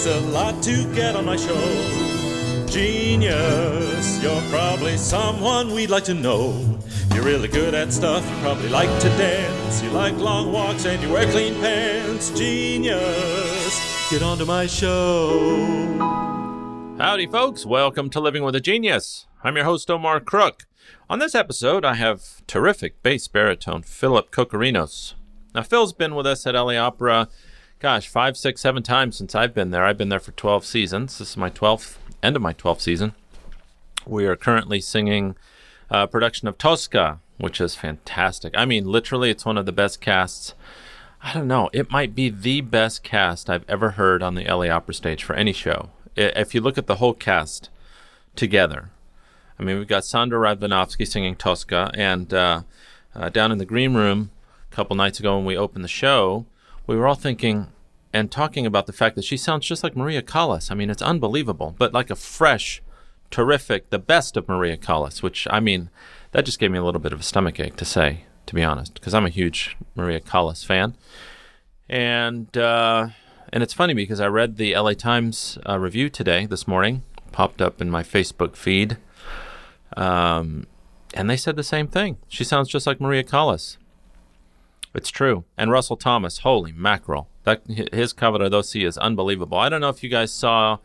takes a lot to get on my show. Genius, you're probably someone we'd like to know. You're really good at stuff, you probably like to dance. You like long walks and you wear clean pants. Genius, get onto my show. Howdy, folks. Welcome to Living with a Genius. I'm your host, Omar Crook. On this episode, I have terrific bass baritone Philip Cokorinos. Now, Phil's been with us at LA Opera, gosh, five, six, seven times since I've been there. I've been there for 12 seasons. This is my 12th, end of my 12th season. We are currently singing a production of Tosca, which is fantastic. I mean, literally, it's one of the best casts. I don't know. It might be the best cast I've ever heard on the LA Opera stage for any show. If you look at the whole cast together, I mean, we've got Sondra Radvanovsky singing Tosca, and uh, uh, down in the green room a couple nights ago when we opened the show, we were all thinking and talking about the fact that she sounds just like Maria Callas. I mean, it's unbelievable, but like a fresh, terrific, the best of Maria Callas, which, I mean, that just gave me a little bit of a stomach ache to say, to be honest, because I'm a huge Maria Callas fan. And, uh, and it's funny because I read the LA Times uh, review today, this morning, popped up in my Facebook feed. Um, and they said the same thing. She sounds just like Maria Callas. It's true. And Russell Thomas, holy mackerel. That his Cavaradossi is unbelievable. I don't know if you guys saw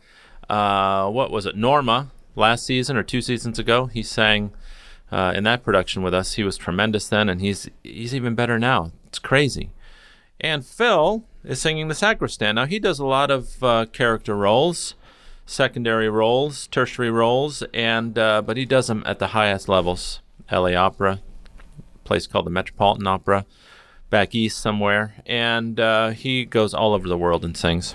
uh, what was it, Norma last season or two seasons ago. He sang uh, in that production with us. He was tremendous then, and he's he's even better now. It's crazy. And Phil is singing the sacristan. Now he does a lot of uh, character roles, secondary roles, tertiary roles, and uh, but he does them at the highest levels. L.A. Opera, place called the Metropolitan Opera back east somewhere, and uh, he goes all over the world and sings.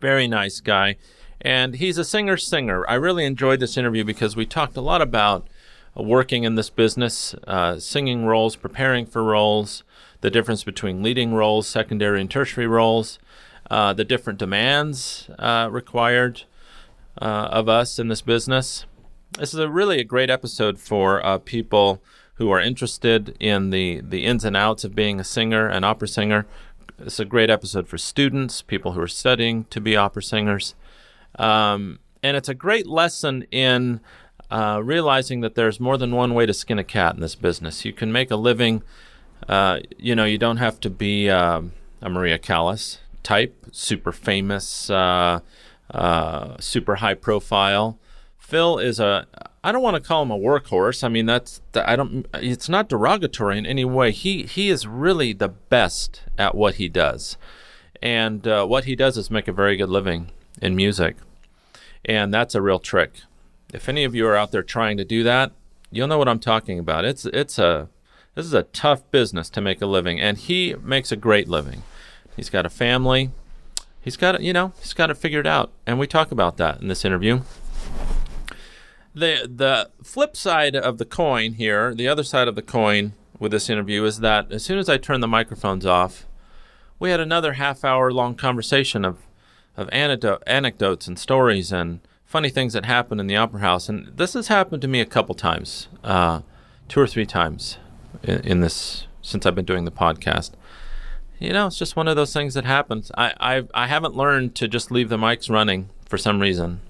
Very nice guy, and he's a singer singer. I really enjoyed this interview because we talked a lot about uh, working in this business, uh, singing roles, preparing for roles, the difference between leading roles, secondary and tertiary roles, uh, the different demands uh, required uh, of us in this business. This is a really a great episode for people who are interested in the, the ins and outs of being a singer, an opera singer. It's a great episode for students, people who are studying to be opera singers. Um, and it's a great lesson in uh, realizing that there's more than one way to skin a cat in this business. You can make a living, uh, you know, you don't have to be uh, a Maria Callas type, super famous, uh, uh, super high profile. Phil is a I don't want to call him a workhorse. I mean, that's I don't. It's not derogatory in any way. He he is really the best at what he does, and uh, what he does is make a very good living in music, and that's a real trick. If any of you are out there trying to do that, you'll know what I'm talking about. It's it's a this is a tough business to make a living, and he makes a great living. He's got a family. He's got it, you know, he's got it figured out, and we talk about that in this interview the the flip side of the coin here, the other side of the coin with this interview is that as soon as I turned the microphones off, we had another half hour long conversation of of anecdote, anecdotes and stories and funny things that happened in the opera house. And this has happened to me a couple times, uh, two or three times in, in, this since I've been doing the podcast. You know, it's just one of those things that happens. I I, I haven't learned to just leave the mics running for some reason.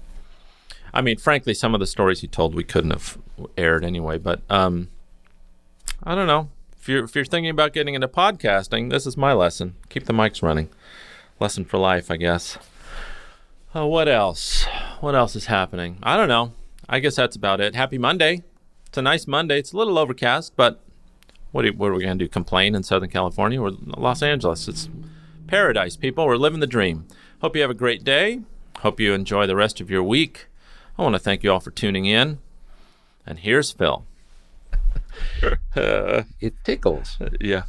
I mean, frankly, some of the stories he told we couldn't have aired anyway. But um, I don't know. If you're if you're thinking about getting into podcasting, this is my lesson. Keep the mics running. Lesson for life, I guess. Uh, what else? What else is happening? I don't know. I guess that's about it. Happy Monday. It's a nice Monday. It's a little overcast, but what are, what are we going to do? Complain in Southern California or Los Angeles? It's paradise, people. We're living the dream. Hope you have a great day. Hope you enjoy the rest of your week. I want to thank you all for tuning in. And here's Phil. uh, it tickles. yeah.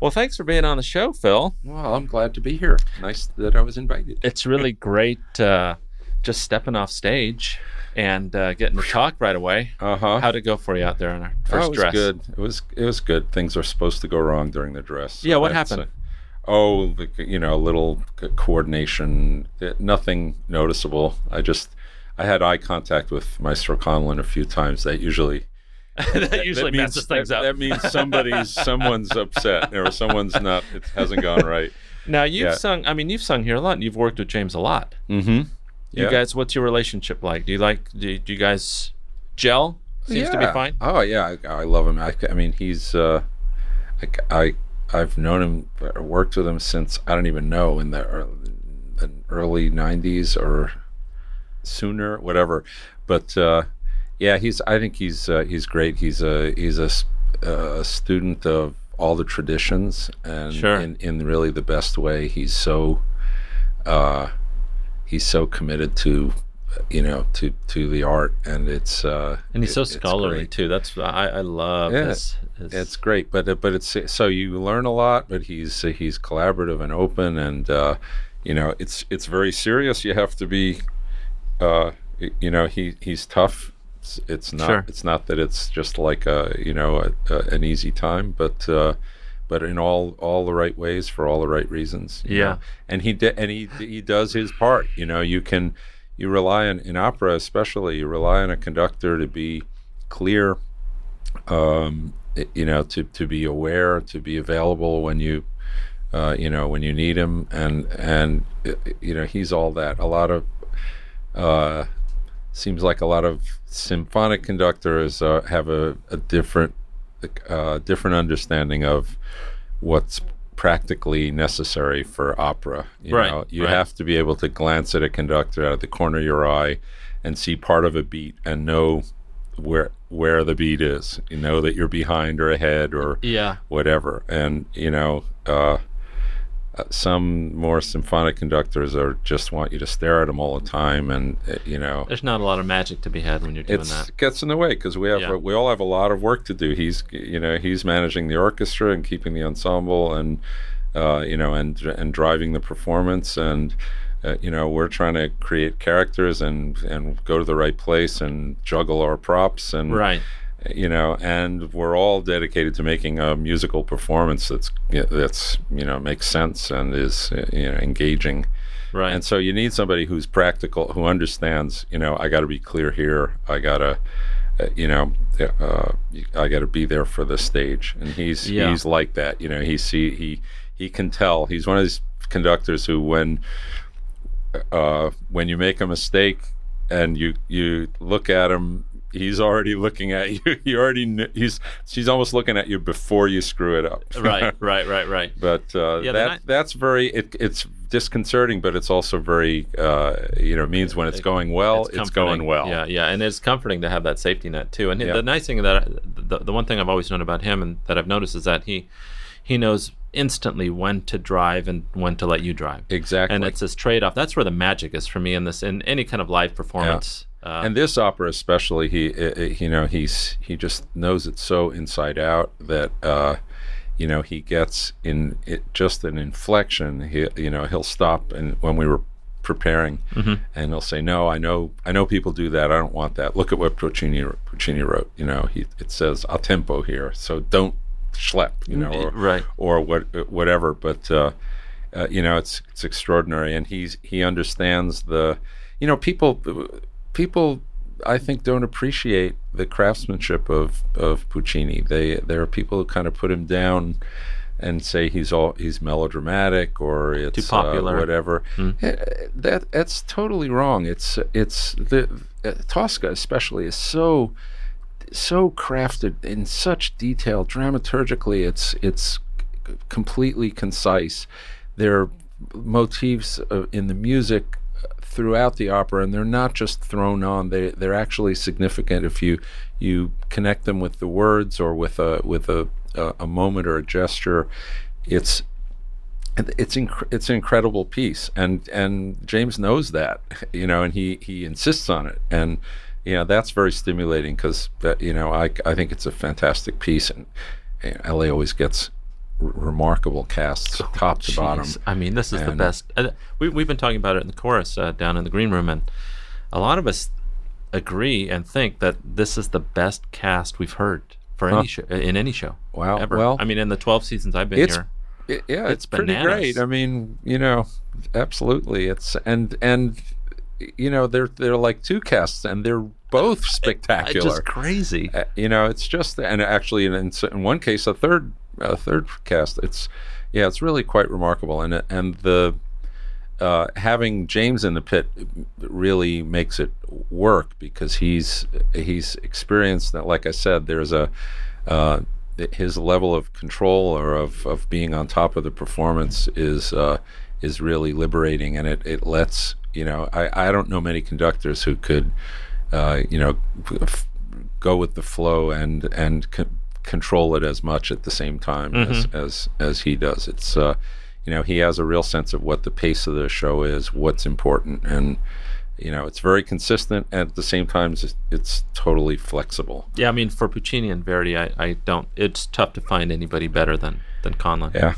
Well, thanks for being on the show, Phil. Well, I'm glad to be here. Nice that I was invited. It's really great uh, just stepping off stage and uh, getting to talk right away. Uh huh. How'd it go for you out there on our first oh, it was dress? good. It was it was good. Things are supposed to go wrong during the dress. So yeah, what happened? oh, you know, a little coordination. Nothing noticeable. I just I had eye contact with Maestro Conlon a few times. That usually that usually that messes things that, up. That means somebody's someone's upset or someone's not. It hasn't gone right. Now you've Yeah. sung. I mean, you've sung here a lot. and You've worked with James a lot. Mm-hmm. You guys, what's your relationship like? Do you like? Do, do you guys gel? Seems to be fine. Oh yeah, I, I love him. I, I mean, he's uh, I, I I've known him, worked with him since I don't even know in the early, the early '90s or sooner, whatever. But uh, yeah, he's. I think he's uh, he's great. He's a he's a, a student of all the traditions and Sure. in, in really the best way. He's so uh, he's so committed to you know to to the art and it's uh And he's so scholarly too. That's I, I love Yeah, his, his- It's great, but uh, but it's so you learn a lot. But he's uh, he's collaborative and open, and uh, you know it's it's very serious. You have to be, uh, you know, he he's tough. It's, it's not Sure. it's not that it's just like a you know a, a, an easy time, but uh, but in all all the right ways for all the right reasons. you Yeah. know. and he di- and he he does his part. You know, you can you rely on in opera especially you rely on a conductor to be clear um, you know, to, to be aware, to be available when you, uh, you know, when you need him, and and you know, he's all that. A lot of, uh, seems like a lot of symphonic conductors uh, have a, a different, uh, different understanding of what's practically necessary for opera. You Right, know, you right. have to be able to glance at a conductor out of the corner of your eye and see part of a beat and know where where the beat is. You know that you're behind or ahead or yeah. whatever. And you know, uh, uh, some more symphonic conductors are just want you to stare at them all the time, and uh, you know, There's not a lot of magic to be had when you're doing that. it gets in the way because we have Yeah. we all have a lot of work to do. He's you know he's managing the orchestra and keeping the ensemble and uh, you know and and driving the performance and uh, you know we're trying to create characters and and go to the right place and juggle our props and Right. You know and we're all dedicated to making a musical performance that's that's you know makes sense and is uh, you know engaging Right. and so you need somebody who's practical, who understands, you know, I got to be clear here. I got to, uh, you know, uh, I got to be there for the stage. And he's Yeah. he's like that. You know, he see he he can tell. He's one of these conductors who when uh, when you make a mistake and you you look at him he's already looking at you you already kn- he's she's almost looking at you before you screw it up right. Right. Right. Right. but uh, Yeah, that I- that's very it, it's disconcerting, but it's also very uh, you know means when it's going well, it's, going well. Yeah, yeah, and it's comforting to have that safety net too. And Yeah. the nice thing that the, the one thing I've always known about him and that I've noticed is that he he knows instantly when to drive and when to let you drive. exactly. And it's this trade off. That's where the magic is for me in this in any kind of live performance. Uh, and this opera especially, he uh, you know he's he just knows it so inside out that. Uh, you know he gets in it just an inflection he you know he'll stop and when we were preparing Mm-hmm. and he'll say no i know i know people do that i don't want that look at what puccini puccini wrote you know he it says a tempo here so don't schlep you know or, Right. or what whatever but uh, uh, you know it's it's extraordinary and he's he understands the you know people people I think don't appreciate the craftsmanship of of Puccini. They there are people who kind of put him down and say he's all he's melodramatic or it's popular. uh, whatever. Eh, That that's totally wrong. It's it's the uh, Tosca especially is so so crafted in such detail dramaturgically. It's it's completely concise. There are motifs uh, in the music throughout the opera, and they're not just thrown on. They they're actually significant if you you connect them with the words or with a with a a, a moment or a gesture. It's it's inc- it's an incredible piece, and and James knows that, you know, and he he insists on it, and you know that's very stimulating because uh, you know I I think it's a fantastic piece, and LA always gets remarkable casts, top to bottom. I mean, this is the best. Uh, we, we've been talking about it in the chorus uh, down in the green room, and a lot of us agree and think that this is the best cast we've heard for any show in any show. Wow. ever. Well, I mean, in the twelve seasons I've been it's here, it- yeah, It's it's, pretty great. I mean, you know, absolutely. It's and and you know they're they're like two casts, and they're both spectacular. just crazy. Uh, you know, it's just and actually in, in one case a third a third cast. It's Yeah, it's really quite remarkable, and and the uh, having James in the pit really makes it work because he's he's experienced that. Like I said, there's a uh, his level of control or of, of being on top of the performance is uh, is really liberating, and it, it lets you know I, I don't know many conductors who could uh, you know f- go with the flow and and con- control it as much at the same time as, as as he does. It's uh, you know he has a real sense of what the pace of the show is, what's important, and you know it's very consistent. And at the same time, it's, it's totally flexible. Yeah, I mean, for Puccini and Verdi, I, I don't. It's tough to find anybody better than than Conlon. Yeah,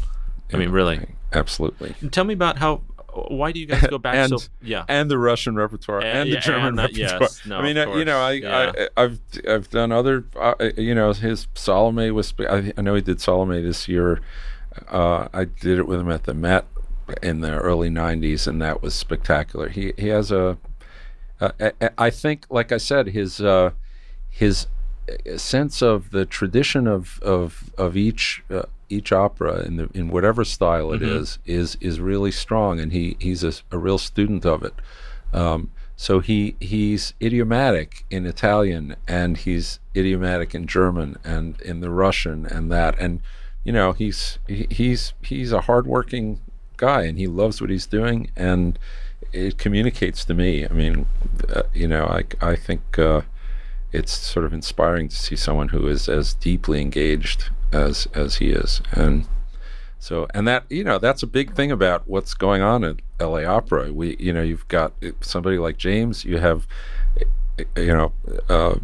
I mean, really. absolutely. Tell me about how. Why do you guys go back and so? Yeah. and the Russian repertoire Uh, and yeah, the German and repertoire. yes, no, I mean, of uh, you know, I, course, I I've I've done other, uh, you know, his Salome was. I, I know he did Salome this year. Uh, I did it with him at the Met in the early '90s, and that was spectacular. He he has a. Uh, I, I think, like I said, his uh, his uh, sense of the tradition of of of each uh, each opera in the in whatever style it is is is really strong, and he he's a, a real student of it. Um, so he he's idiomatic in Italian, and he's idiomatic in German, and in the Russian, and that, and you know he's he's he's a hardworking guy, and he loves what he's doing, and it communicates to me. I mean, uh, you know, I I think. Uh, it's sort of inspiring to see someone who is as deeply engaged as as he is and so and that you know that's a big thing about what's going on at LA Opera we you know you've got somebody like James you have you know uh,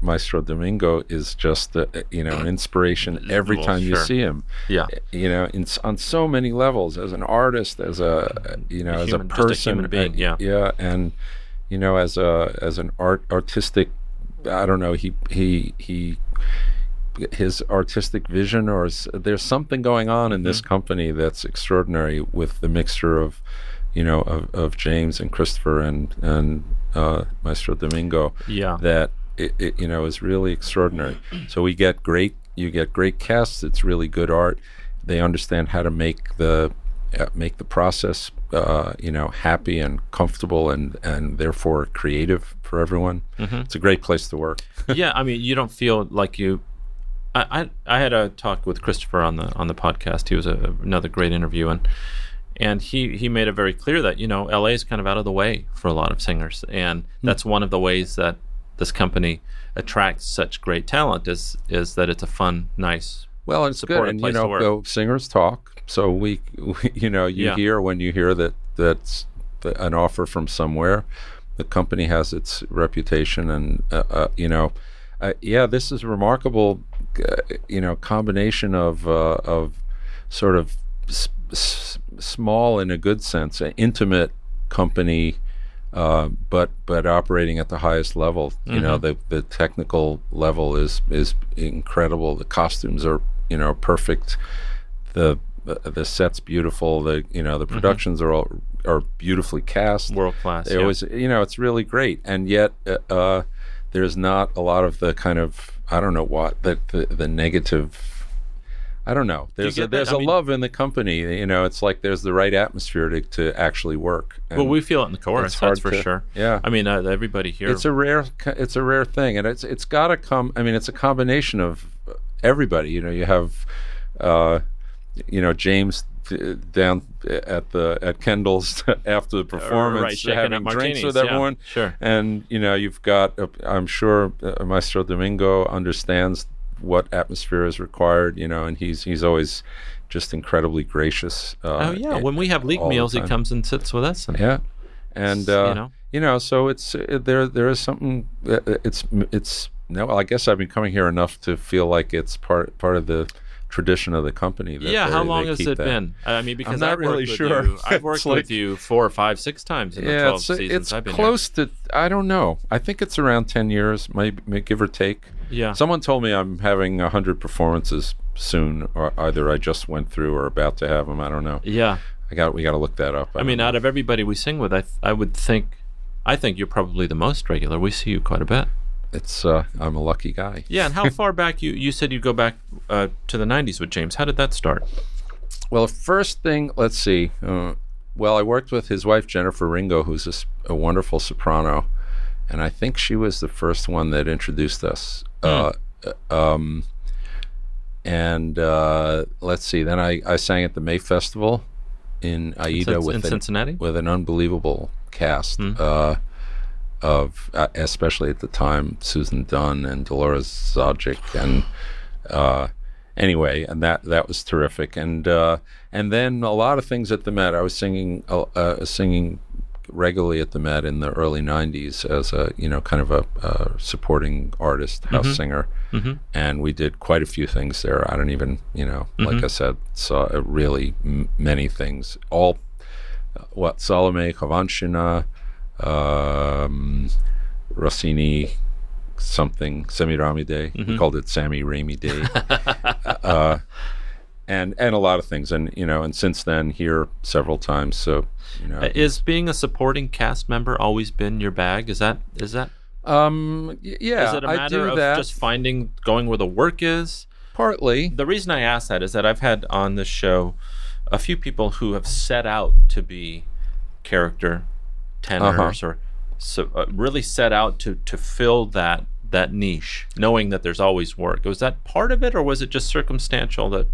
Maestro Domingo is just uh, you know an inspiration every Well, time you see him Yeah. you know in, on so many levels as an artist as a you know A as human- a just a person human being, and- yeah. yeah and you know as a as an art artistic i don't know he he he his artistic vision or there's something going on in Mm-hmm. this company that's extraordinary with the mixture of you know of, of james and christopher and and uh, maestro domingo Yeah. that it, it you know is really extraordinary. So we get great you get great casts. It's really good art. They understand how to make the uh, make the process uh, you know happy and comfortable and and therefore creative for everyone. It's a great place to work. yeah, I mean, you don't feel like you. I, I I had a talk with Christopher on the on the podcast. He was a, another great interview, and and he he made it very clear that you know LA is kind of out of the way for a lot of singers, and that's one of the ways that this company attracts such great talent is is that it's a fun, nice. Well, it's good, supportive and you know, go, singers talk. So we, we you know, you Yeah. hear when you hear that that's the, an offer from somewhere. The company has its reputation, and uh, uh, you know, uh, yeah, this is remarkable, uh, you know, combination of uh, of sort of s- s- small in a good sense, an intimate company. Uh, but but operating at the highest level, you know the the technical level is is incredible. The costumes are you know perfect. The the set's beautiful. The you know the productions are all are beautifully cast. World class. It yeah. was you know it's really great, and yet uh, uh, there's not a lot of the kind of I don't know what the the, the negative. I don't know. There's a, there's I a mean- love in the company. You know, it's like there's the right atmosphere to, to actually work. well, we feel it in the chorus. it's That's hard for to- sure. yeah. I mean, uh, everybody here. it's a rare it's a rare thing, and it's it's got to come. I mean, it's a combination of everybody. You know, you have, uh, you know, James uh, down at the at Kendall's after the performance, right, having drinks with yeah, everyone. sure. And you know, you've got. Uh, I'm sure uh, Maestro Domingo understands what atmosphere is required. You know, and he's he's always just incredibly gracious. Uh, oh yeah, when we have league meals, he comes and sits with us. And, Yeah, and you uh, know? you know, so it's uh, there. There is something. It's it's no. I guess I've been coming here enough to feel like it's part part of the tradition of the company. that yeah, they- how long has it that. been? I mean, because not I've really sure. You, I've worked like- with you four or five, six times in the Yeah, twelve it's seasons it's I've been close to. I don't know. I think it's around ten years, maybe, give or take. Yeah, Someone told me I'm having hundred performances soon, or either I just went through or about to have them. I don't know. yeah. I got. We got to look that up. I mean, don't out of everybody we sing with, I th- I would think, I think you're probably the most regular. We see you quite a bit. it's. Uh, I'm a lucky guy. Yeah, and how far back you you said you go back uh, to the '90s with James? How did that start? Well, first thing, let's see. Uh, well, I worked with his wife Jennifer Ringo, who's a wonderful soprano, and I think she was the first one that introduced us. Uh, um, and uh, let's see. Then I, I sang at the May Festival in Aida Cin- with in an- Cincinnati? with an unbelievable cast uh, of, uh, especially at the time, Susan Dunn and Dolora Zajick and uh, anyway, and that that was terrific. And uh, and then a lot of things at the Met. I was singing uh, uh, singing regularly at the Met in the early '90s as a you know kind of a, uh supporting artist, house singer, and we did quite a few things there. I don't even you know like I said saw uh, really m- many things. All what Salome Khovanshchina, um, Rossini, something Semiramide. We called it Sammy Raimi Day. uh, and and a lot of things, and you know, and since then here several times. So you know, Uh, Is being a supporting cast member always been your bag? Is that is that um, yeah, is it a I matter do of that just finding going where the work is? partly. The reason I ask that is that I've had on this show a few people who have set out to be character tenors or so, uh, really set out to to fill that that niche, knowing that there's always work. Was that part of it, or was it just circumstantial? That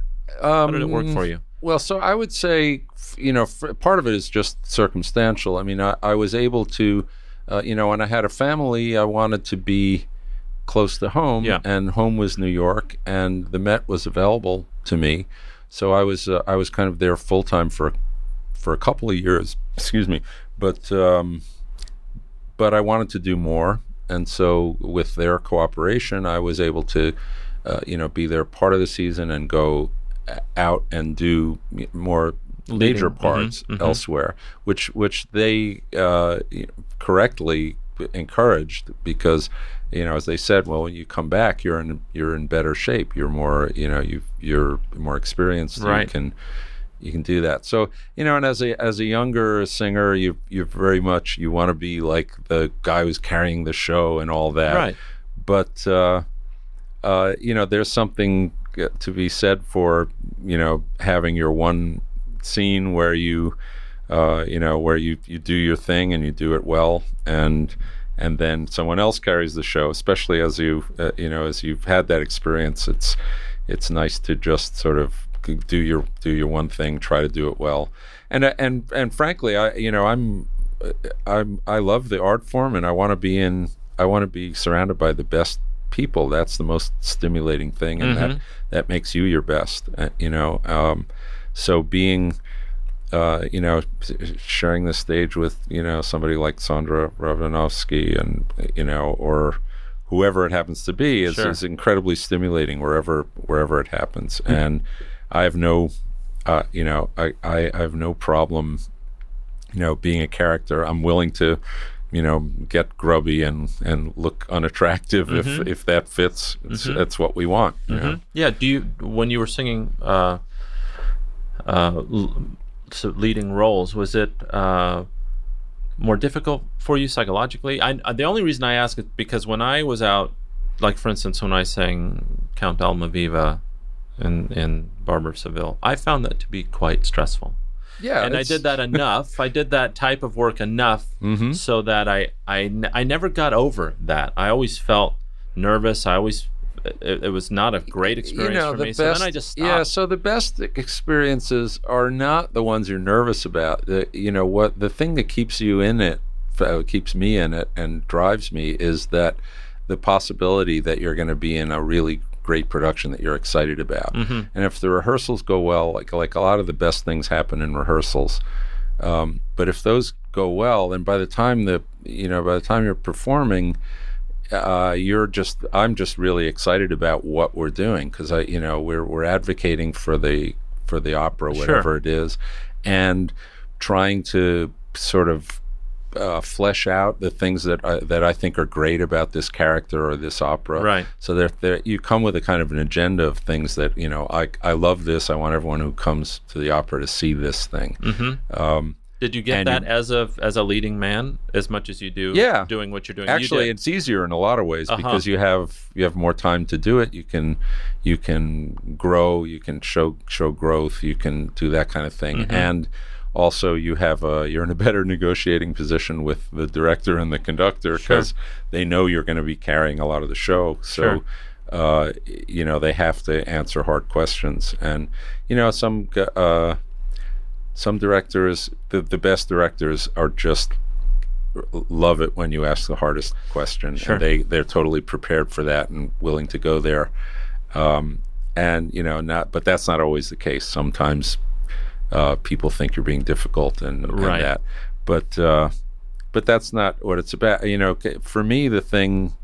how did it work for you? Well, so I would say, you know, part of it is just circumstantial. I mean, I, I was able to, uh, you know, when I had a family, I wanted to be close to home, Yeah. and home was New York, and the Met was available to me, so I was uh, I was kind of there full time for for a couple of years. Excuse me, but um, but I wanted to do more, and so with their cooperation, I was able to, uh, you know, be there part of the season and go out and do more major mhm, parts elsewhere, which which they uh, correctly encouraged because you know as they said, well, when you come back, you're in you're in better shape. You're more you know you you're more experienced. Right. You can you can do that. So you know, and as a as a younger singer, you you very much you want to be like the guy who's carrying the show and all that. Right. But uh, uh, you know, there's something uh, to be said for you know having your one scene where you uh, you know where you you do your thing and you do it well and and then someone else carries the show especially as you uh, you know as you've had that experience it's it's nice to just sort of do your do your one thing try to do it well and uh, and and frankly i you know i'm uh, i'm i love the art form and i want to be in i want to be surrounded by the best people that's the most stimulating thing and that that makes you your best uh, you know um so being uh, you know, sharing the stage with you know somebody like Sondra Radvanovsky and you know, or whoever it happens to be, is, Sure. is incredibly stimulating wherever wherever it happens. And I have no, uh, you know, I, I I have no problem, you know, being a character. I'm willing to. You know, get grubby and, and look unattractive if, if that fits. It's, That's what we want. Know? Yeah. Do you when you were singing uh, uh, so leading roles was it uh, more difficult for you psychologically? I, I- the only reason I ask is because when I was out, like for instance, when I sang Count Almaviva in in Barber of Seville, I found that to be quite stressful. Yeah, and I did that enough. I did that type of work enough Mm-hmm. so that i i never got over that. I always felt nervous. I always it, it was not a great experience for me. so then I just stopped. yeah. So the best experiences are not the ones you're nervous about. The, you know what the thing that keeps you in it, uh, keeps me in it, and drives me is that the possibility that you're going to be in a really great production that you're excited about. Mm-hmm. And if the rehearsals go well, like like a lot of the best things happen in rehearsals. Um, but if those go well, then by the time the you know by the time you're performing, uh, you're just I'm just really excited about what we're doing because I you know we're we're advocating for the for the opera whatever it is, and trying to sort of uh, flesh out the things that I, that I think are great about this character or this opera. Right. So there, you come with a kind of an agenda of things that you know I I love this. I want everyone who comes to the opera to see this thing. Mm-hmm. Um, Did you get that you- as a as a leading man as much as you do Yeah. doing what you're doing? Actually, did. it's easier in a lot of ways Uh-huh. because you have you have more time to do it. You can you can grow. You can show show growth. You can do that kind of thing, Mm-hmm. and also you have a you're in a better negotiating position with the director and the conductor Sure. because they know you're going to be carrying a lot of the show. So. Sure. Uh, you know they have to answer hard questions, and you know some uh, some directors, the the best directors, are just love it when you ask the hardest question. Sure. And they they're totally prepared for that and willing to go there. Um, and you know, not but that's not always the case. Sometimes uh, people think you're being difficult and, and Right. that, but uh, but that's not what it's about. You know, for me, the thing.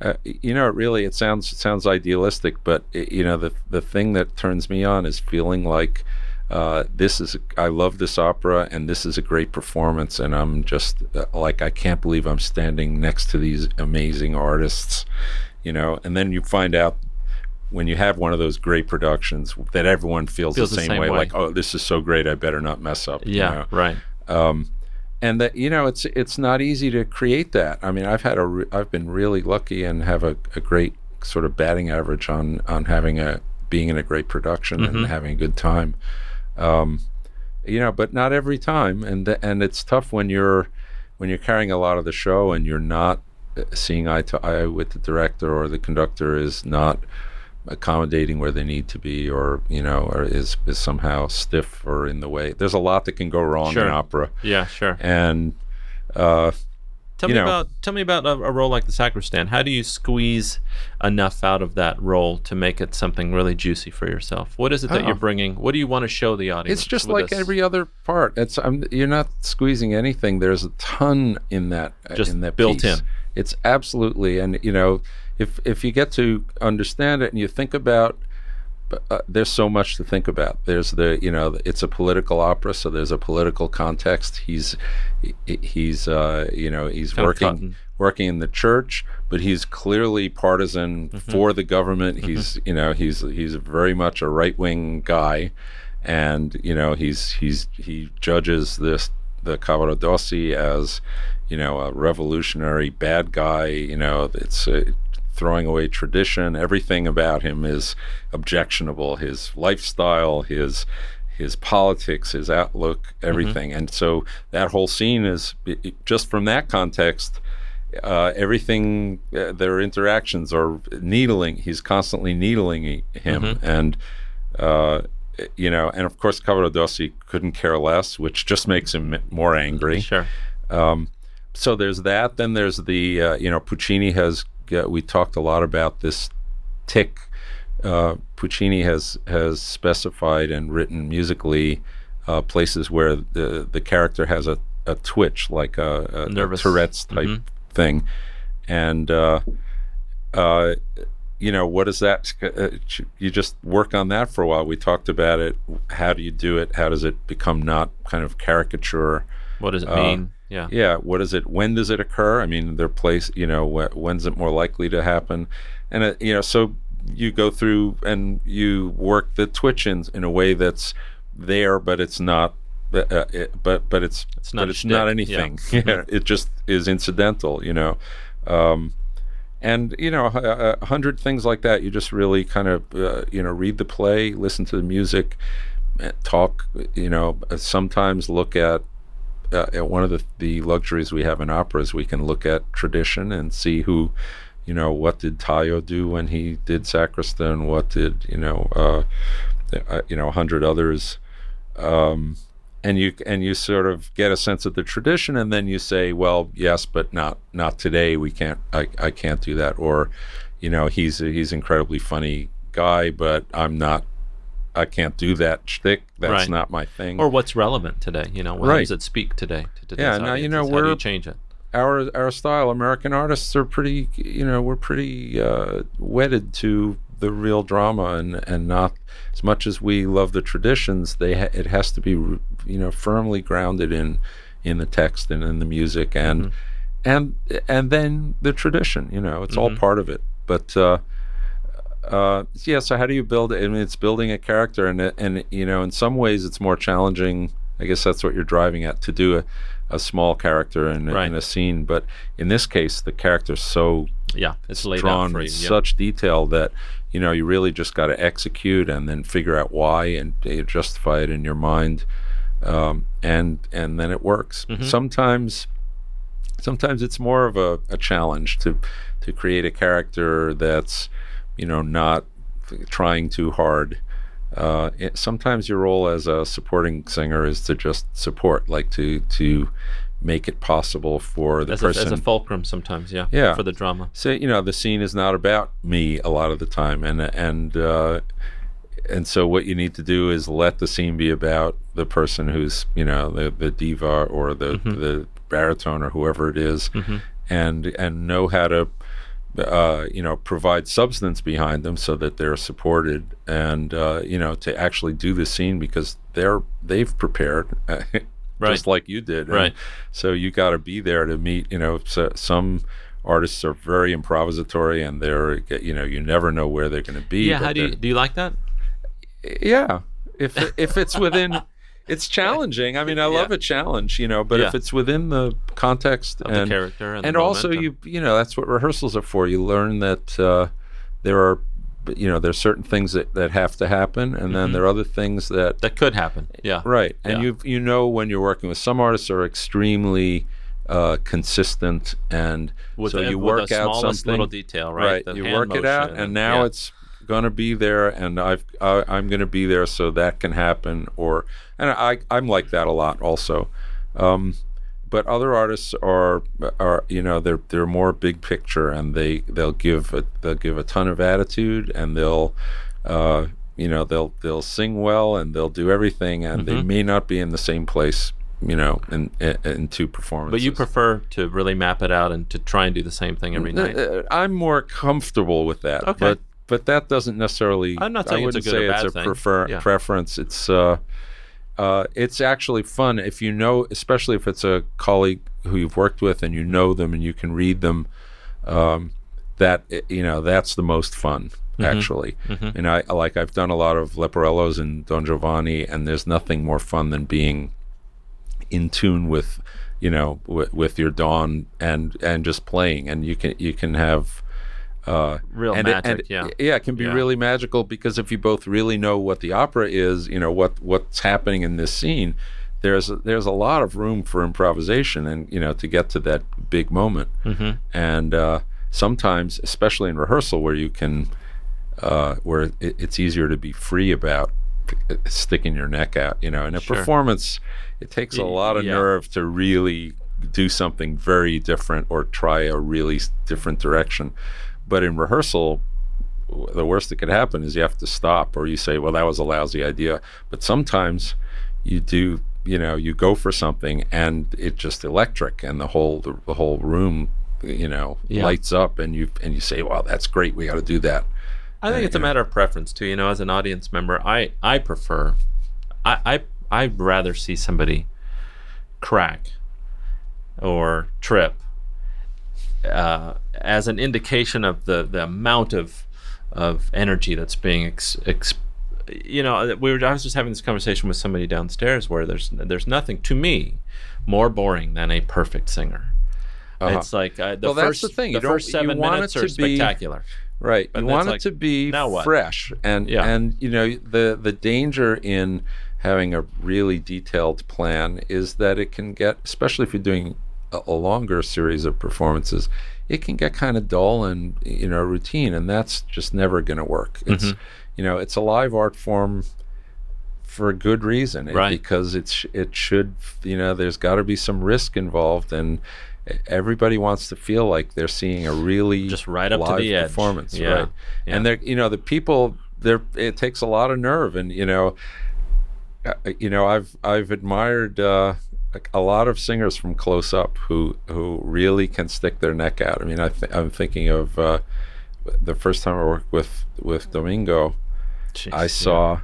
Uh, you know, it really it sounds it sounds idealistic, but it, you know the the thing that turns me on is feeling like uh, this is I love this opera and this is a great performance, and I'm just uh, like I can't believe I'm standing next to these amazing artists, you know. And then you find out when you have one of those great productions that everyone feels, Feels the, the same, same way, way. like oh this is so great, I better not mess up. you yeah, know? right. um, and that you know it's it's not easy to create that. I mean, I've had a re- I've been really lucky and have a, a great sort of batting average on on having a being in a great production Mm-hmm. and having a good time. Um, you know, but not every time, and th- and it's tough when you're when you're carrying a lot of the show and you're not uh, seeing eye to eye with the director or the conductor is not accommodating where they need to be or you know or is is somehow stiff or in the way there's a lot that can go wrong Sure. in opera Yeah, sure. and uh Tell me know- about tell me about a, a role like the sacristan. How do you squeeze enough out of that role to make it something really juicy for yourself? What is it that Oh. you're bringing? What do you want to show the audience? it's just like this? every other part it's I'm, you're not squeezing anything there's a ton in that Just in that built piece. in. it's absolutely and you know if if you get to understand it and you think about uh, there's so much to think about. There's the you know it's a political opera, so there's a political context. He's he's uh, you know he's working cutting. working in the church, but he's clearly partisan Mm-hmm. for the government. He's you know he's he's very much a right wing guy, and you know he's he's he judges this the Cavaradossi as you know a revolutionary bad guy. You know it's. Uh, throwing away tradition. Everything about him is objectionable. His lifestyle his his politics his outlook everything. And so that whole scene is it- just from that context uh, everything uh, their interactions are needling he's constantly needling him. And uh, you know and of course Cavaradossi couldn't care less which just makes him more angry. Sure. um, so there's that. Then there's the uh, you know Puccini has uh, we talked a lot about this tick. Uh, Puccini has has specified and written musically uh, places where the the character has a, a twitch like a, a, a Tourette's type thing, and uh, uh, you know what is that? Uh, you just work on that for a while. We talked about it. How do you do it? How does it become not kind of caricature? What does it mean? Yeah. yeah what is it when does it occur? I mean their place you know wh- when's it more likely to happen? And it, you know so you go through and you work the twitch in, in a way that's there but it's not uh, uh, it, but but it's It's not but it's not anything yeah. yeah it just is incidental you know? Um and you know a, a hundred things like that you just really kind of uh, you know read the play listen to the music uh, talk you know uh, sometimes look at uh, one of the, the luxuries we have in operas, we can look at tradition and see who, you know, what did Tajo do when he did Sacristan? What did you know, uh, uh, you know, a hundred others, um, and you and you sort of get a sense of the tradition, and then you say, well, yes, but not not today. We can't. I, I can't do that. Or, you know, he's he's incredibly funny guy, but I'm not. I can't do that shtick. That's Right. not my thing. Or what's relevant today? You know, how Right. does it speak today to Yeah, now, you know, audiences? How do you we're- change it? our our style american artists are pretty you know we're pretty uh, wedded to the real drama and and not as much as we love the traditions they ha- it has to be you know firmly grounded in in the text and in the music and and and then the tradition you know it's all part of it but uh uh, yeah. So how do you build it? I mean, it's building a character, and and you know, in some ways, it's more challenging I guess that's what you're driving at to do a, a small character in, a- Right. in a scene. But in this case, the character's so Yeah, it's laid drawn out for you. with yeah. such detail that you know you really just got to execute and then figure out why and justify it in your mind, um, and and then it works. Mm-hmm. Sometimes, sometimes it's more of a, a challenge to to create a character that's you know not trying too hard. Uh, it, sometimes your role as a supporting singer is to just support, like to to make it possible for the as a, person as a fulcrum sometimes, yeah. Yeah. For the drama. so you know the scene is not about me a lot of the time and and uh and so what you need to do is let the scene be about the person who's you know the the diva or the the baritone or whoever it is, and and know how to uh, you know provide substance behind them so that they're supported and uh, you know to actually do the scene because they're they've prepared Right. just like you did And Right. so you got to be there to meet you know so, some artists are very improvisatory and they're you know you never know where they're going to be Yeah, how do you do you like that? yeah if if it's within it's challenging i mean i love Yeah. a challenge you know but if it's within the context Of the and character and the also you you know that's what rehearsals are for you learn that uh, there are you know there's certain things that, that have to happen and then there are other things that That could happen. Yeah. right and Yeah. you you know when you're working with some artists are extremely uh, consistent and With so the, you with work the out something little detail, right? The you work it out and now yeah. it's going to be there and I've I, I'm going to be there so that can happen or and I I'm like that a lot also um, but other artists are are you know they're they're more big picture and they they'll give a, they'll give a ton of attitude and they'll uh, you know they'll they'll sing well and they'll do everything and they Mm-hmm. may not be in the same place you know in in, in two performances But you prefer to really map it out and to try and do the same thing every night. uh, I'm more comfortable with that. Okay. But but that doesn't necessarily. I'm not I saying it's a wouldn't good say or it's bad a thing. prefer Yeah. preference. It's uh, uh, it's actually fun if you know, especially if it's a colleague who you've worked with and you know them and you can read them. Um, that you know that's the most fun Mm-hmm. actually. And I like I've done a lot of Leporellos and Don Giovanni, and there's nothing more fun than being in tune with you know with, with your dawn and and just playing and you can you can have uh Real and it- magic, and yeah. it can be Yeah. really magical because if you both really know what the opera is you know what what's happening in this scene there's a, there's a lot of room for improvisation and you know to get to that big moment Mm-hmm. and uh sometimes especially in rehearsal where you can uh where it, it's easier to be free about sticking your neck out you know in a Sure. performance it takes a lot of yeah. nerve to really do something very different or try a really different direction but in rehearsal the worst that could happen is you have to stop or you say well that was a lousy idea but sometimes you do you know you go for something and it's just electric and the whole the, the whole room you know Yeah. lights up and you and you say well that's great we got to do that I think it's a matter of preference too. You know, as an audience member, I I prefer, I I I'd rather see somebody crack or trip uh, as an indication of the the amount of of energy that's being ex, ex, you know we were I was just having this conversation with somebody downstairs where there's there's nothing to me more boring than a perfect singer. Uh-huh. It's like uh, the Well, first the thing. the You don't- first seven minutes are be- spectacular. Right. But you want like, it to be fresh, and Yeah. and you know the the danger in having a really detailed plan is that it can get, especially if you're doing a, longer series of performances, it can get kind of dull and you know routine, and that's just never going to work. It's Mm-hmm. you know it's a live art form for a good reason, it- Right. because it's it should you know there's got to be some risk involved and. Everybody wants to feel like they're seeing a really Just right up to the edge. performance, Yeah. right? Yeah. And they're, you know, the people, there, it takes a lot of nerve, and you know, uh, you know, I've I've admired uh, a lot of singers from close up who who really can stick their neck out. I mean, I th- I'm thinking of uh, the first time I worked with with Domingo. Jeez, I yeah. saw,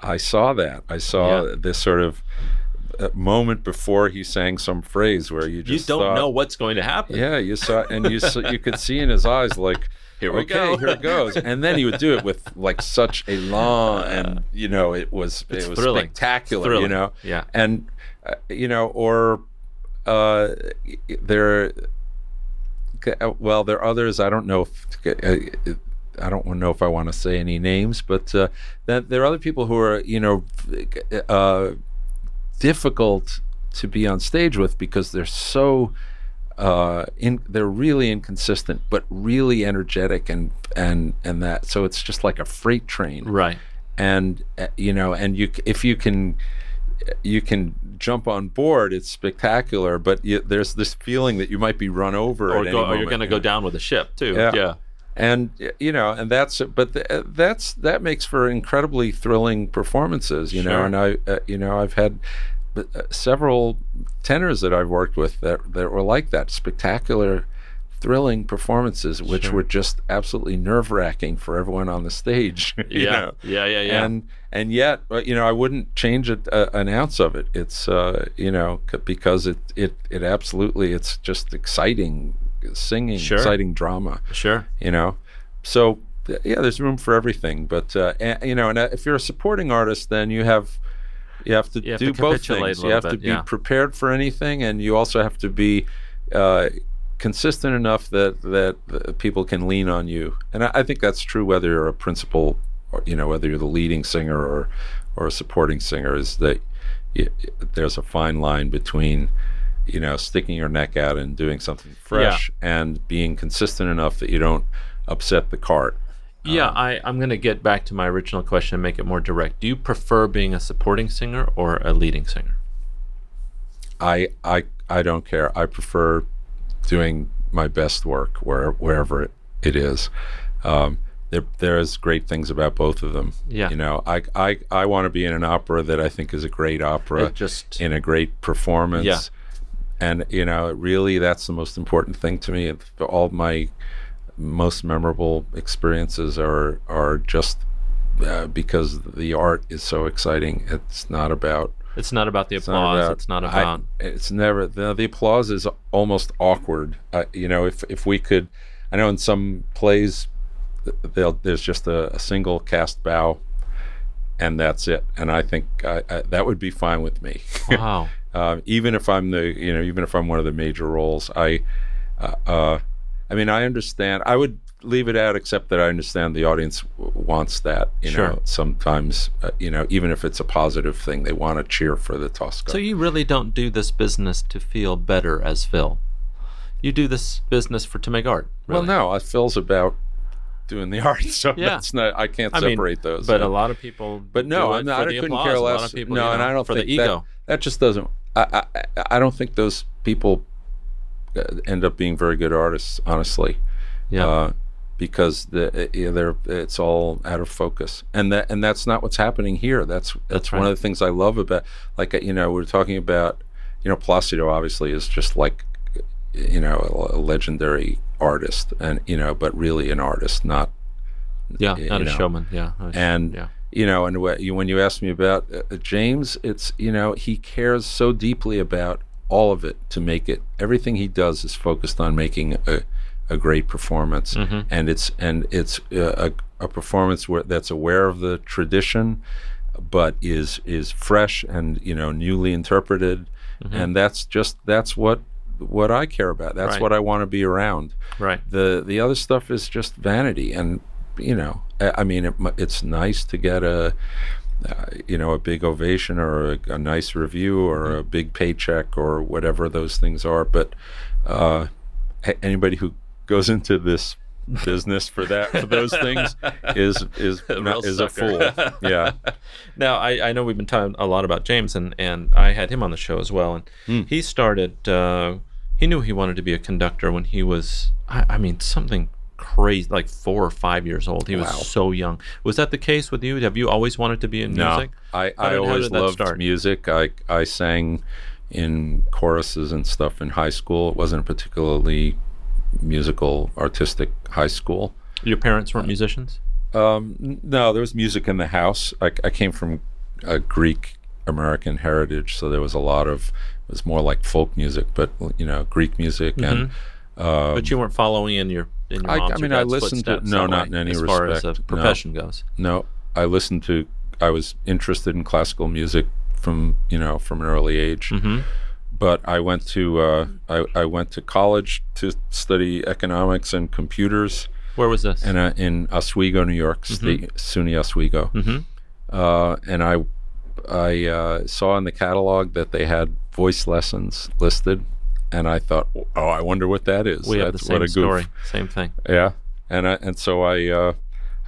I saw that. I saw Yeah. this sort of moment before he sang some phrase where you just You don't thought- know what's going to happen. Yeah, you saw, and you saw, you could see in his eyes like, Here we okay, go." here it goes, and then he would do it with like such a long, and you know, it was It's it was thrilling. spectacular, you know, Yeah. and uh, you know, or uh, there, uh, well, there are others. I don't know if. Uh, I don't know if I want to say any names, but uh, that there are other people who are, you know, uh, difficult to be on stage with because they're so uh, in, they're really inconsistent, but really energetic and and and that. So it's just like a freight train, Right. and uh, you know, and you if you can you can jump on board, it's spectacular. But you, there's this feeling that you might be run over, Or, at any go, or you're going to go down with a ship too. Yeah. yeah. and you know and that's but th- that's that makes for incredibly thrilling performances you know and i uh, you know i've had uh, several tenors that i've worked with that that were like that spectacular thrilling performances which Sure. were just absolutely nerve-wracking for everyone on the stage Yeah. know? yeah. Yeah. Yeah. and and yet uh, you know i wouldn't change it, uh, an ounce of it it's uh you know c- because it it it absolutely it's just exciting singing Sure. exciting drama sure. you know so yeah there's room for everything but uh, a- you know and uh, if you're a supporting artist then you have you have to You have do to both things you have to be yeah. prepared for anything and you also have to be uh, consistent enough that that people can lean on you and I, I think that's true whether you're a principal or you know whether you're the leading singer or or a supporting singer is that y there's a fine line between you know sticking your neck out and doing something fresh and being consistent enough that you don't upset the cart Yeah, Um, I, I'm going to get back to my original question and make it more direct. Do you prefer being a supporting singer or a leading singer? I I I don't care. I prefer doing my best work where wherever it, it is. Um, there there's great things about both of them. Yeah. You know, I I I want to be in an opera that I think is a great opera It just in a great performance. Yeah. And you know, really that's the most important thing to me. All my most memorable experiences are are just uh, because the art is so exciting. It's not about it's not about the it's not applause. about- it's not I- about it's never the, the applause is almost awkward. Uh, you know, if if we could, I know in some plays, they'll, there's just a, a single cast bow, and that's it. And I think I, I, that would be fine with me. wow. uh, even if I'm the you know even if I'm one of the major roles, I, uh, uh, I mean I understand. I would leave it out, except that I understand the audience w- wants that. You Sure. know, sometimes uh, you know even if it's a positive thing, they want to cheer for the Tosca. So you really don't do this business to feel better as Phil. You do this business for to make art. Well, no, feels about doing the art, so Yeah. that's not. I can't I mean, separate those. But a lot of people. but no, do I'm not, for I the couldn't applause. care A less. lot of people, no, you and I don't for think the ego. that that just doesn't. I, I I don't think those people uh, end up being very good artists, honestly. yeah. Uh, because the yeah, they're it's all out of focus, and that and that's not what's happening here. That's that's, That's one right. of the things I love about like uh, you know we're talking about you know Placido obviously is just like you know a, a legendary artist and you know but really an artist not yeah. you Not a showman. Yeah. and yeah. you know and wh- you- when you ask me about uh, James it's you know he cares so deeply about all of it to make it everything he does is focused on making a a great performance Mm-hmm. and it's and it's uh, a, a performance where that's aware of the tradition but is is fresh and you know newly interpreted and that's just that's what what I care about that's Mm-hmm. Right. what I want to be around Right. the the other stuff is just vanity and you know i, I mean it, it's nice to get a uh, you know a big ovation or a, a nice review or Mm-hmm. a big paycheck or whatever those things are but uh, anybody who goes into this business for that for those things is is Real not, is a fool yeah Now, I, I know we've been talking a lot about James, and, and I had him on the show as well. And Hmm. he started, uh, he knew he wanted to be a conductor when he was, I, I mean, something crazy, like four or five years old. He was so young. Was that the case with you? Have you always wanted to be in No, music? I, I did- always loved start? music. I I sang in choruses and stuff in high school. It wasn't a particularly musical, artistic high school. Your parents weren't musicians? Um, no, there was music in the house. I, I came from a Greek American heritage. So there was a lot of it was more like folk music, but you know Greek music and. Uh, but you weren't following in your in your I- mom's I mean, I listened to- no, not way, in any as far as respect, a no. profession goes. No, I listened to. I was interested in classical music from you know from an early age, hmm but I went to uh, I, I went to college to study economics and computers, Where was this? and uh, in Oswego, New York, State SUNY Oswego, hmm uh, and I I uh, saw in the catalog that they had voice lessons listed, and I thought, oh, I wonder what that is. We have the same what a goof. story. Same thing. Yeah, and I, and so I uh,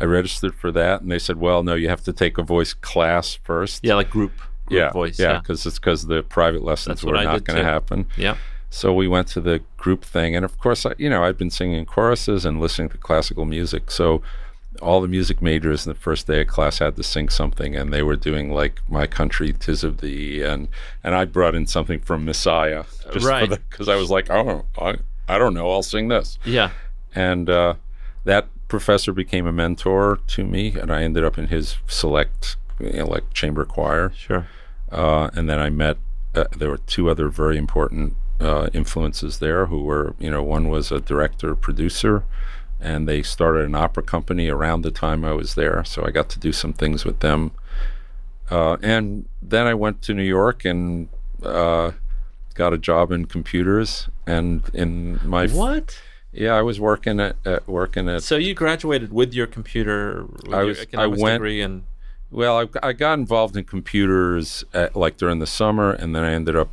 I registered for that, and they said, well, no, you have to take a voice class first. Yeah, like group yeah, voice. yeah, Yeah. because it's because the private lessons That's were not going to happen. Yeah. So we went to the group thing, and of course, I, you know, I'd been singing choruses and listening to classical music, so. All the music majors in the first day of class had to sing something, and they were doing like "My Country, Tis of Thee," and and I brought in something from Messiah, just Right. because I was like, oh, I, I don't know, I'll sing this Yeah. and uh, that professor became a mentor to me, and I ended up in his select, you know, like chamber choir. Sure. Uh, and then I met. Uh, there were two other very important uh, influences there, who were, you know, one was a director producer, and they started an opera company around the time I was there, so I got to do some things with them. Uh, and then I went to New York and uh, got a job in computers, and in my What? yeah, I was working at, at working at. So you graduated with your computer, with I your was- I economics went- degree, and Well, I, I got involved in computers at, like during the summer, and then I ended up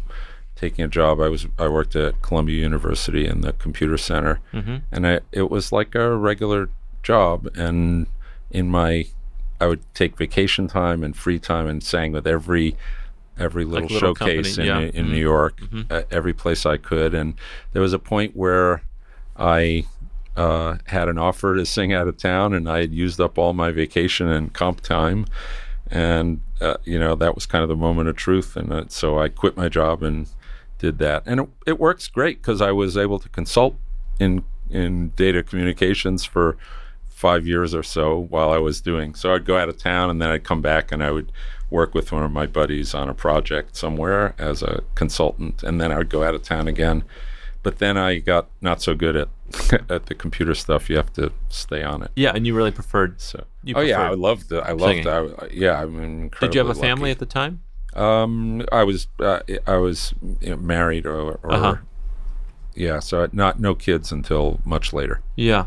taking a job. I was I worked at Columbia University in the computer center, Mhm. and I, it was like a regular job. And in my, I would take vacation time and free time and sang with every every little, little showcase company, in, yeah. in Mhm. New York, Mhm. uh, every place I could. And there was a point where I uh, had an offer to sing out of town, and I had used up all my vacation and comp time, and uh, you know that was kind of the moment of truth. And uh, so I quit my job and did that, and it, it works great because I was able to consult in in data communications for five years or so while I was doing. So I'd go out of town, and then I'd come back, and I would work with one of my buddies on a project somewhere as a consultant, and then I would go out of town again. But then I got not so good at at the computer stuff. You have to stay on it. yeah, and you really preferred. So, You oh yeah, I loved it. I loved it. I, yeah, I'm incredibly. Did you have a family at the time? Um, I was uh, I was you know, married or, or Uh-huh. yeah, so not no kids until much later. Yeah.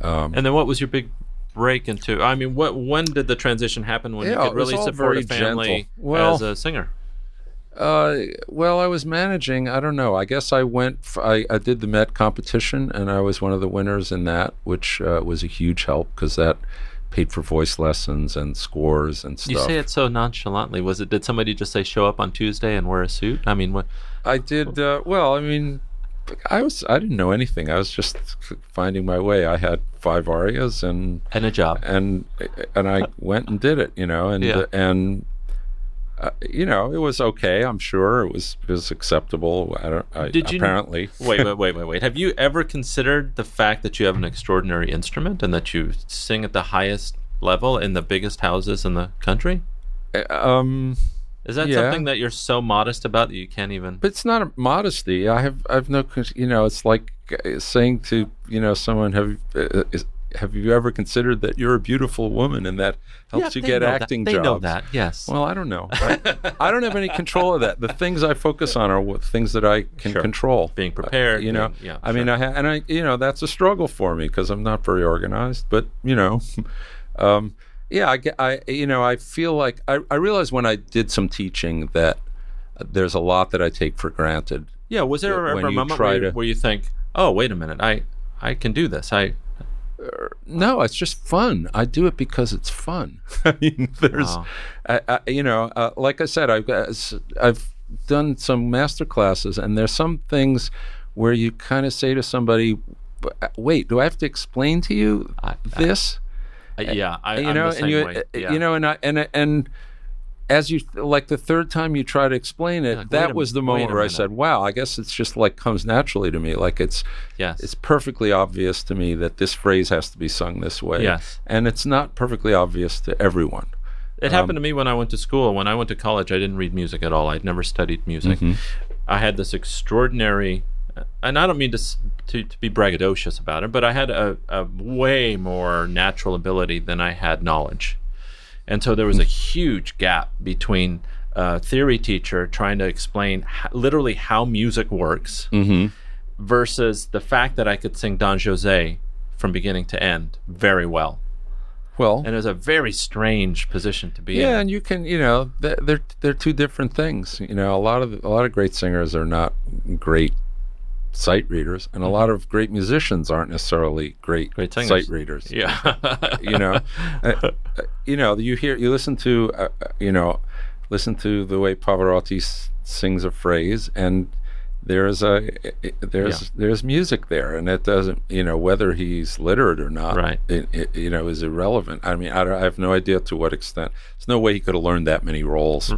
Um, And then what was your big break into? I mean, what when did the transition happen when Yeah, you could really support a family gentle. Well- as a singer? Uh, well, I was managing. I don't know. I guess I went. F- I, I did the Met competition, and I was one of the winners in that, which uh, was a huge help because that paid for voice lessons and scores and stuff. You say it so nonchalantly. Was it? Did somebody just say show up on Tuesday and wear a suit? I mean, what? I did. Uh, well, I mean, I was. I didn't know anything. I was just finding my way. I had five arias, and And a job. and and I went and did it. You know, and Yeah. and. Uh, you know, it was okay. I'm sure it was it was acceptable. I don't. I, Did you- apparently? wait, wait, wait, wait, wait. Have you ever considered the fact that you have an extraordinary instrument and that you sing at the highest level in the biggest houses in the country? um, Is that Yeah. something that you're so modest about that you can't even? but it's not a modesty. I have I've no. You know, it's like uh, saying to you know someone have uh, is, have you ever considered that you're a beautiful woman and that helps Yeah, you get know that. acting They jobs? know that. Yes. Well, I don't know. I, I don't have any control of that. The things I focus on are what, things that I can Sure. control. Being prepared, you know. being- yeah, I mean. I ha- and I, you know, that's a struggle for me because I'm not very organized. But you know, um, yeah, I, I, you know, I feel like I, I realized when I did some teaching that uh, there's a lot that I take for granted. yeah. Was there ever a moment where, you- to- where you think, "Oh, wait a minute, I, I can do this. I." No, it's just fun. I do it because it's fun. I mean, there's, Wow. I, I, you know, uh, like I said, I've s- I've done some master classes, and there's some things where you kind of say to somebody, "Wait, do I have to explain to you I- this?" Yeah, I, you I'm know, and you, uh, Yeah. you know, and I, and and as you like the third time you try to explain it, like, that a was the moment where I said, "Wow, I guess it's just like comes naturally to me. Like it's yes, it's perfectly obvious to me that this phrase has to be sung this way. Yes. And it's not perfectly obvious to everyone. It happened to me when I went to school. When I went to college, I didn't read music at all. I'd never studied music. Mm-hmm. I had this extraordinary, and I don't mean to, to, to be braggadocious about it, but I had a, a way more natural ability than I had knowledge. And so there was a huge gap between a theory teacher trying to explain h- literally how music works mm-hmm. versus the fact that I could sing Don Jose from beginning to end very well. Well, And it was a very strange position to be yeah, in. Yeah, and you can, you know, they're they're two different things. You know, a lot of a lot of great singers are not great sight readers, and a lot of great musicians aren't necessarily great, Great singers. sight readers. Yeah. you know, Uh, uh, you know, you hear, you listen to, uh, uh, you know, listen to the way Pavarotti s- sings a phrase, and there's a there's Yeah. there's music there, and it doesn't, you know, whether he's literate or not, Right. It, it, you know, is irrelevant. I mean, I, I have no idea to what extent. There's no way he could have learned that many roles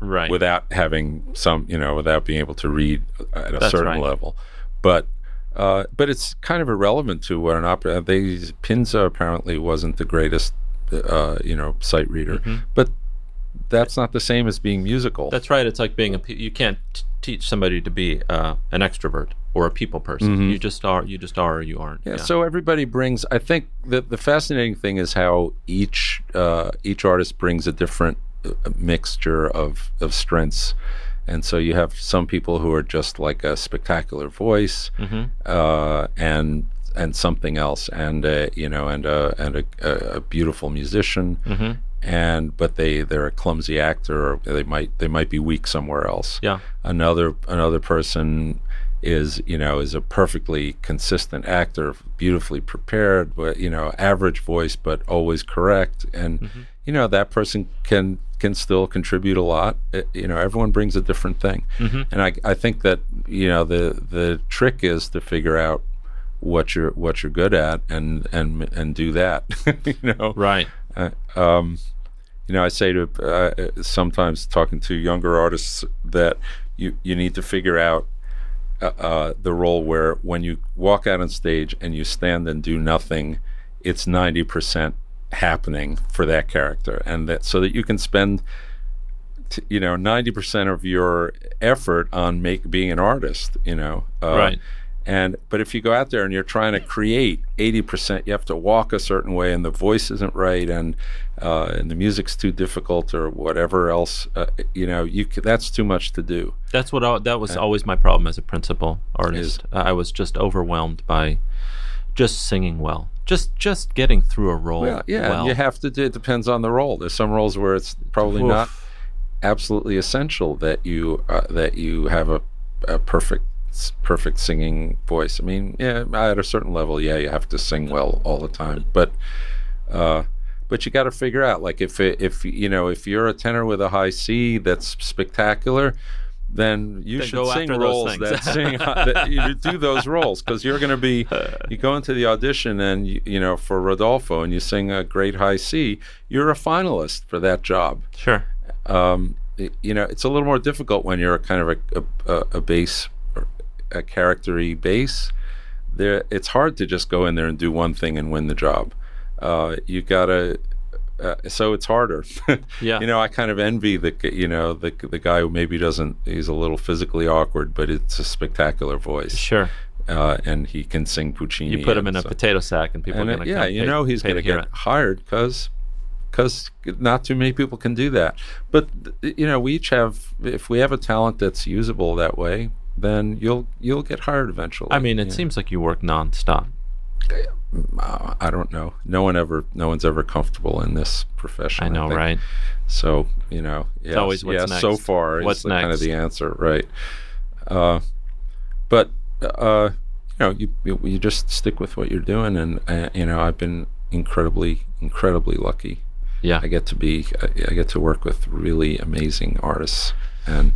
right. without having some, you know, without being able to read at a That's certain right. level. But uh, but it's kind of irrelevant to what an opera. They Pinza apparently wasn't the greatest, uh, you know, sight reader, but that's not the same as being musical. Mm-hmm. That's right. It's like being a. You can't t- teach somebody to be uh, an extrovert or a people person. You just are. You just are, or you aren't. Mm-hmm. yeah, So everybody brings. I think the the fascinating thing is how each uh, each artist brings a different mixture of of strengths, and so you have some people who are just like a spectacular voice, uh, and and something else, and uh, you know, and a and a, a, a beautiful musician. And but they they're a clumsy actor, or they might they might be weak somewhere else. Yeah. another another person is you know is a perfectly consistent actor beautifully prepared but you know average voice but always correct. And you know that person can can still contribute a lot. Uh, you know everyone brings a different thing. And I, I think that you know the the trick is to figure out what you're what you're good at and and and do that you know? Right. you know, I say to uh, sometimes talking to younger artists that you you need to figure out uh, uh, the role where when you walk out on stage and you stand and do nothing, it's ninety percent happening for that character, and that so that you can spend. T- you know, ninety percent of your effort on make being an artist. You know, uh, Right. and but if you go out there and you're trying to create eighty percent, you have to walk a certain way, and the voice isn't right, and uh, and the music's too difficult, or whatever else. Uh, you know, you c- that's too much to do. That's what. I, that was always my problem as a principal artist. I was just overwhelmed by just singing well, just just getting through a role. Well, yeah, well. you have to. do It depends on the role. There's some roles where it's probably Oof. not absolutely essential that you uh, that you have a, a perfect perfect singing voice. I mean, yeah, at a certain level, yeah, you have to sing well all the time, but uh, but you got to figure out like if it, if you know if you're a tenor with a high C that's spectacular. Then you Then should sing roles that sing that you do those roles because you're going to be you go into the audition and you, you know for Rodolfo and you sing a great high C, you're a finalist for that job Sure. um, you know, it's a little more difficult when you're a kind of a, a, a- a bass, a charactery bass. There, it's hard to just go in there and do one thing and win the job. Uh, you gotta, uh, so it's harder. Yeah. You know, I kind of envy the, you know, the the guy who maybe doesn't, he's a little physically awkward, but it's a spectacular voice, Sure. uh, and he can sing Puccini. You put him in and a potato sack, and people and are going to yeah, you pay, know he's going to get it. hired because because not too many people can do that. But you know, we each have if we have a talent that's usable that way, then you'll you'll get hired eventually. I mean, it seems like you work nonstop. I don't know. No one ever, no one's ever comfortable in this profession. I know, think. right? So you know, yes, always what's yeah, so next. far is What's the, kind of the answer, right? Uh, but uh, you know, you, you you just stick with what you're doing, and uh, you know, I've been incredibly, incredibly lucky. Yeah. I get to be, I, I get to work with really amazing artists, and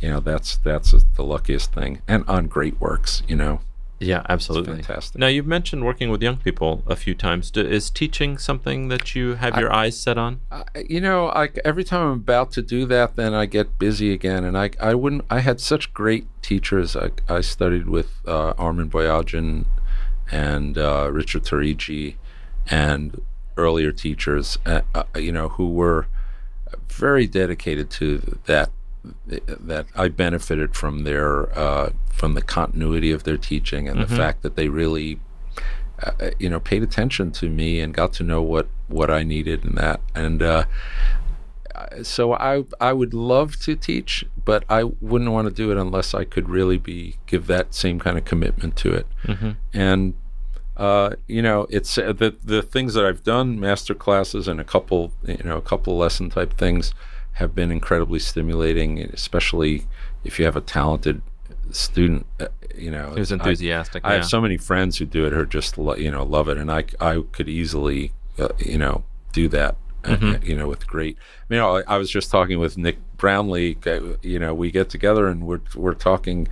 you know, that's that's the luckiest thing, and on great works, you know. Yeah, absolutely. fantastic. Now, you've mentioned working with young people a few times. Do, is teaching something that you have your eyes set on? I, you know, I, every time I'm about to do that, then I get busy again. And I, I wouldn't. I had such great teachers. I, I studied with uh, Armen Boyajian and uh, Richard Torigi and earlier teachers, uh, uh, you know, who were very dedicated to that. That I benefited from their uh, from the continuity of their teaching and the fact that they really, uh, you know, paid attention to me and got to know what what I needed and that and. Uh, so I I would love to teach, but I wouldn't want to do it unless I could really be give that same kind of commitment to it. And uh, you know, it's uh, the the things that I've done, master classes and a couple you know a couple lesson type things, have been incredibly stimulating, especially if you have a talented student. Uh, you know, Who's enthusiastic, I, yeah. have so many friends who do it who just lo- you know love it, and I I could easily uh, you know do that. uh, Mm-hmm. you know, with great. You know, I, I was just talking with Nick Brownlee. uh, You know, we get together and we're we're talking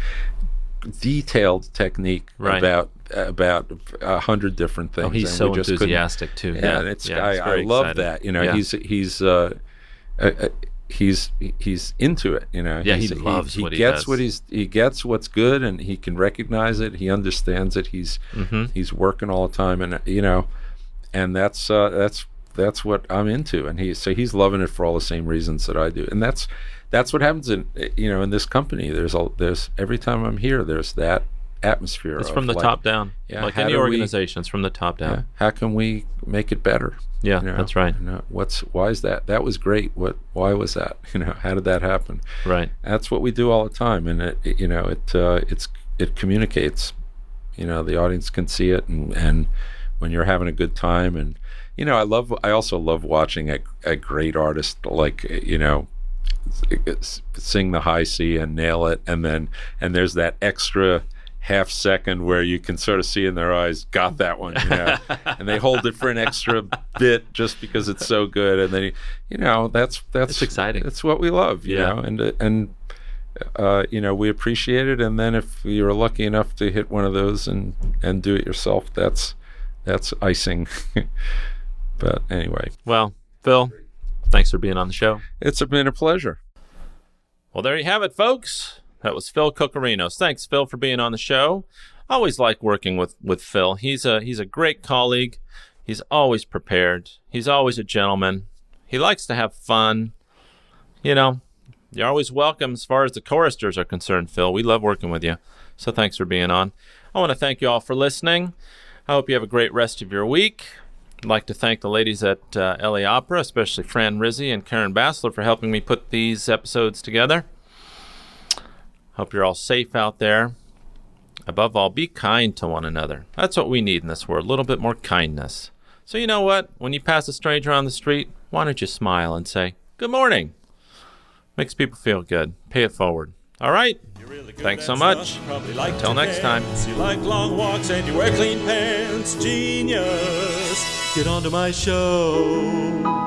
detailed technique Right. about about a hundred different things. Oh, he's so enthusiastic too. Yeah, Yeah, and it's yeah, I, it's I love exciting. that. You know, Yeah. he's he's uh, uh, uh, he's he's into it. You know, Yeah, he loves he, what he gets does. what he's he gets what's good, and he can recognize it. He understands it. He's Mm-hmm. he's working all the time, and you know, and that's uh, that's that's what I'm into. And he so he's loving it for all the same reasons that I do, and that's that's what happens in you know in this company. There's a there's every time I'm here, there's that atmosphere. It's from the like, top down. yeah, like any do we- organization, it's from the top yeah, down. how can we make it better? Yeah, You know, that's right. you know, what's why is that? That was great. What? Why was that? You know, how did that happen? Right. That's what we do all the time, and it, it- you know, it uh, it's it communicates. You know, the audience can see it, and and when you're having a good time, and you know, I love. I also love watching a a great artist like you know sing the high C and nail it, and then and there's that extra half second where you can sort of see in their eyes, got that one, you know, and they hold it for an extra bit just because it's so good, and then you, know that's that's It's exciting. That's what we love, you Yeah. know, and and uh, you know we appreciate it, and then if you're lucky enough to hit one of those and and do it yourself, that's that's icing. but anyway, Well, Phil, thanks for being on the show. it's been a pleasure. Well, there you have it, folks. That was Phil Cokorinos. Thanks, Phil, for being on the show. Always like working with, with Phil. He's a he's a great colleague. He's always prepared. He's always a gentleman. He likes to have fun. You know, you're always welcome as far as the choristers are concerned, Phil. We love working with you. So thanks for being on. I want to thank you all for listening. I hope you have a great rest of your week. I'd like to thank the ladies at uh, LA Opera, especially Fran Rizzi and Karen Bassler, for helping me put these episodes together. Hope you're all safe out there. Above all, be kind to one another. That's what we need in this world a little bit more kindness. So, you know what? When you pass a stranger on the street, why don't you smile and say, Good morning? Makes people feel good. Pay it forward. All right? You're really good Thanks so much. Like Until next time. dance. You like long walks and you wear clean pants. Genius. Get onto my show.